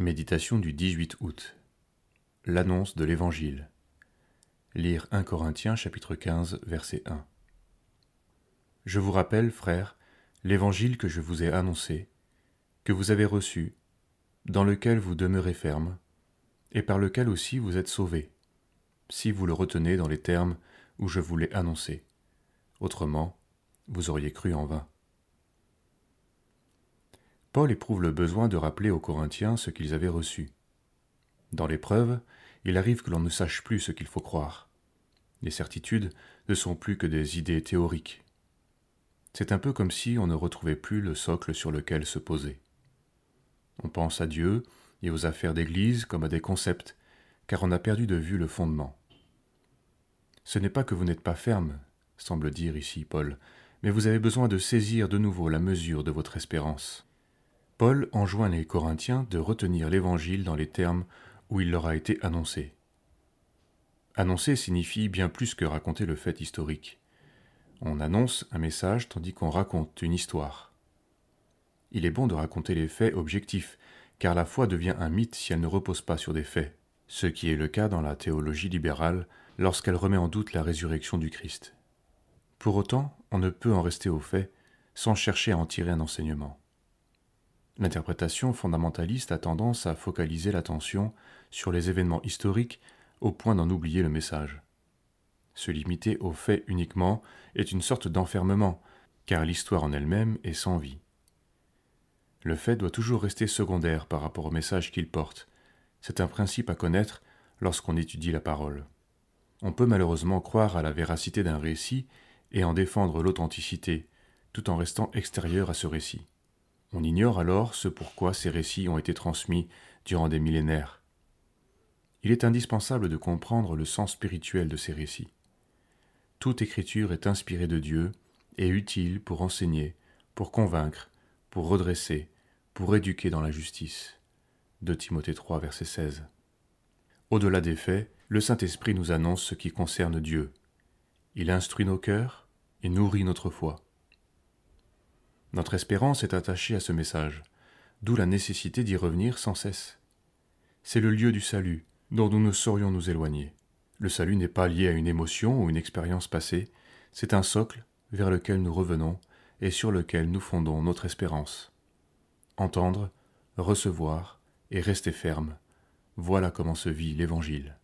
Méditation du 18 août. L'annonce de l'Évangile. Lire 1 Corinthiens chapitre 15 verset 1. Je vous rappelle, frères, l'Évangile que je vous ai annoncé, que vous avez reçu, dans lequel vous demeurez ferme, et par lequel aussi vous êtes sauvés, si vous le retenez dans les termes où je vous l'ai annoncé. Autrement, vous auriez cru en vain. Paul éprouve le besoin de rappeler aux Corinthiens ce qu'ils avaient reçu. Dans l'épreuve, il arrive que l'on ne sache plus ce qu'il faut croire. Les certitudes ne sont plus que des idées théoriques. C'est un peu comme si on ne retrouvait plus le socle sur lequel se poser. On pense à Dieu et aux affaires d'Église comme à des concepts, car on a perdu de vue le fondement. Ce n'est pas que vous n'êtes pas ferme, semble dire ici Paul, mais vous avez besoin de saisir de nouveau la mesure de votre espérance. Paul enjoint les Corinthiens de retenir l'Évangile dans les termes où il leur a été annoncé. Annoncer signifie bien plus que raconter le fait historique. On annonce un message tandis qu'on raconte une histoire. Il est bon de raconter les faits objectifs, car la foi devient un mythe si elle ne repose pas sur des faits, ce qui est le cas dans la théologie libérale lorsqu'elle remet en doute la résurrection du Christ. Pour autant, on ne peut en rester aux faits sans chercher à en tirer un enseignement. L'interprétation fondamentaliste a tendance à focaliser l'attention sur les événements historiques au point d'en oublier le message. Se limiter aux faits uniquement est une sorte d'enfermement, car l'histoire en elle-même est sans vie. Le fait doit toujours rester secondaire par rapport au message qu'il porte. C'est un principe à connaître lorsqu'on étudie la parole. On peut malheureusement croire à la véracité d'un récit et en défendre l'authenticité, tout en restant extérieur à ce récit. On ignore alors ce pourquoi ces récits ont été transmis durant des millénaires. Il est indispensable de comprendre le sens spirituel de ces récits. Toute écriture est inspirée de Dieu et utile pour enseigner, pour convaincre, pour redresser, pour éduquer dans la justice. De Timothée 3, verset 16. Au-delà des faits, le Saint-Esprit nous annonce ce qui concerne Dieu. Il instruit nos cœurs et nourrit notre foi. Notre espérance est attachée à ce message, d'où la nécessité d'y revenir sans cesse. C'est le lieu du salut, dont nous ne saurions nous éloigner. Le salut n'est pas lié à une émotion ou une expérience passée, c'est un socle vers lequel nous revenons et sur lequel nous fondons notre espérance. Entendre, recevoir et rester ferme, voilà comment se vit l'Évangile.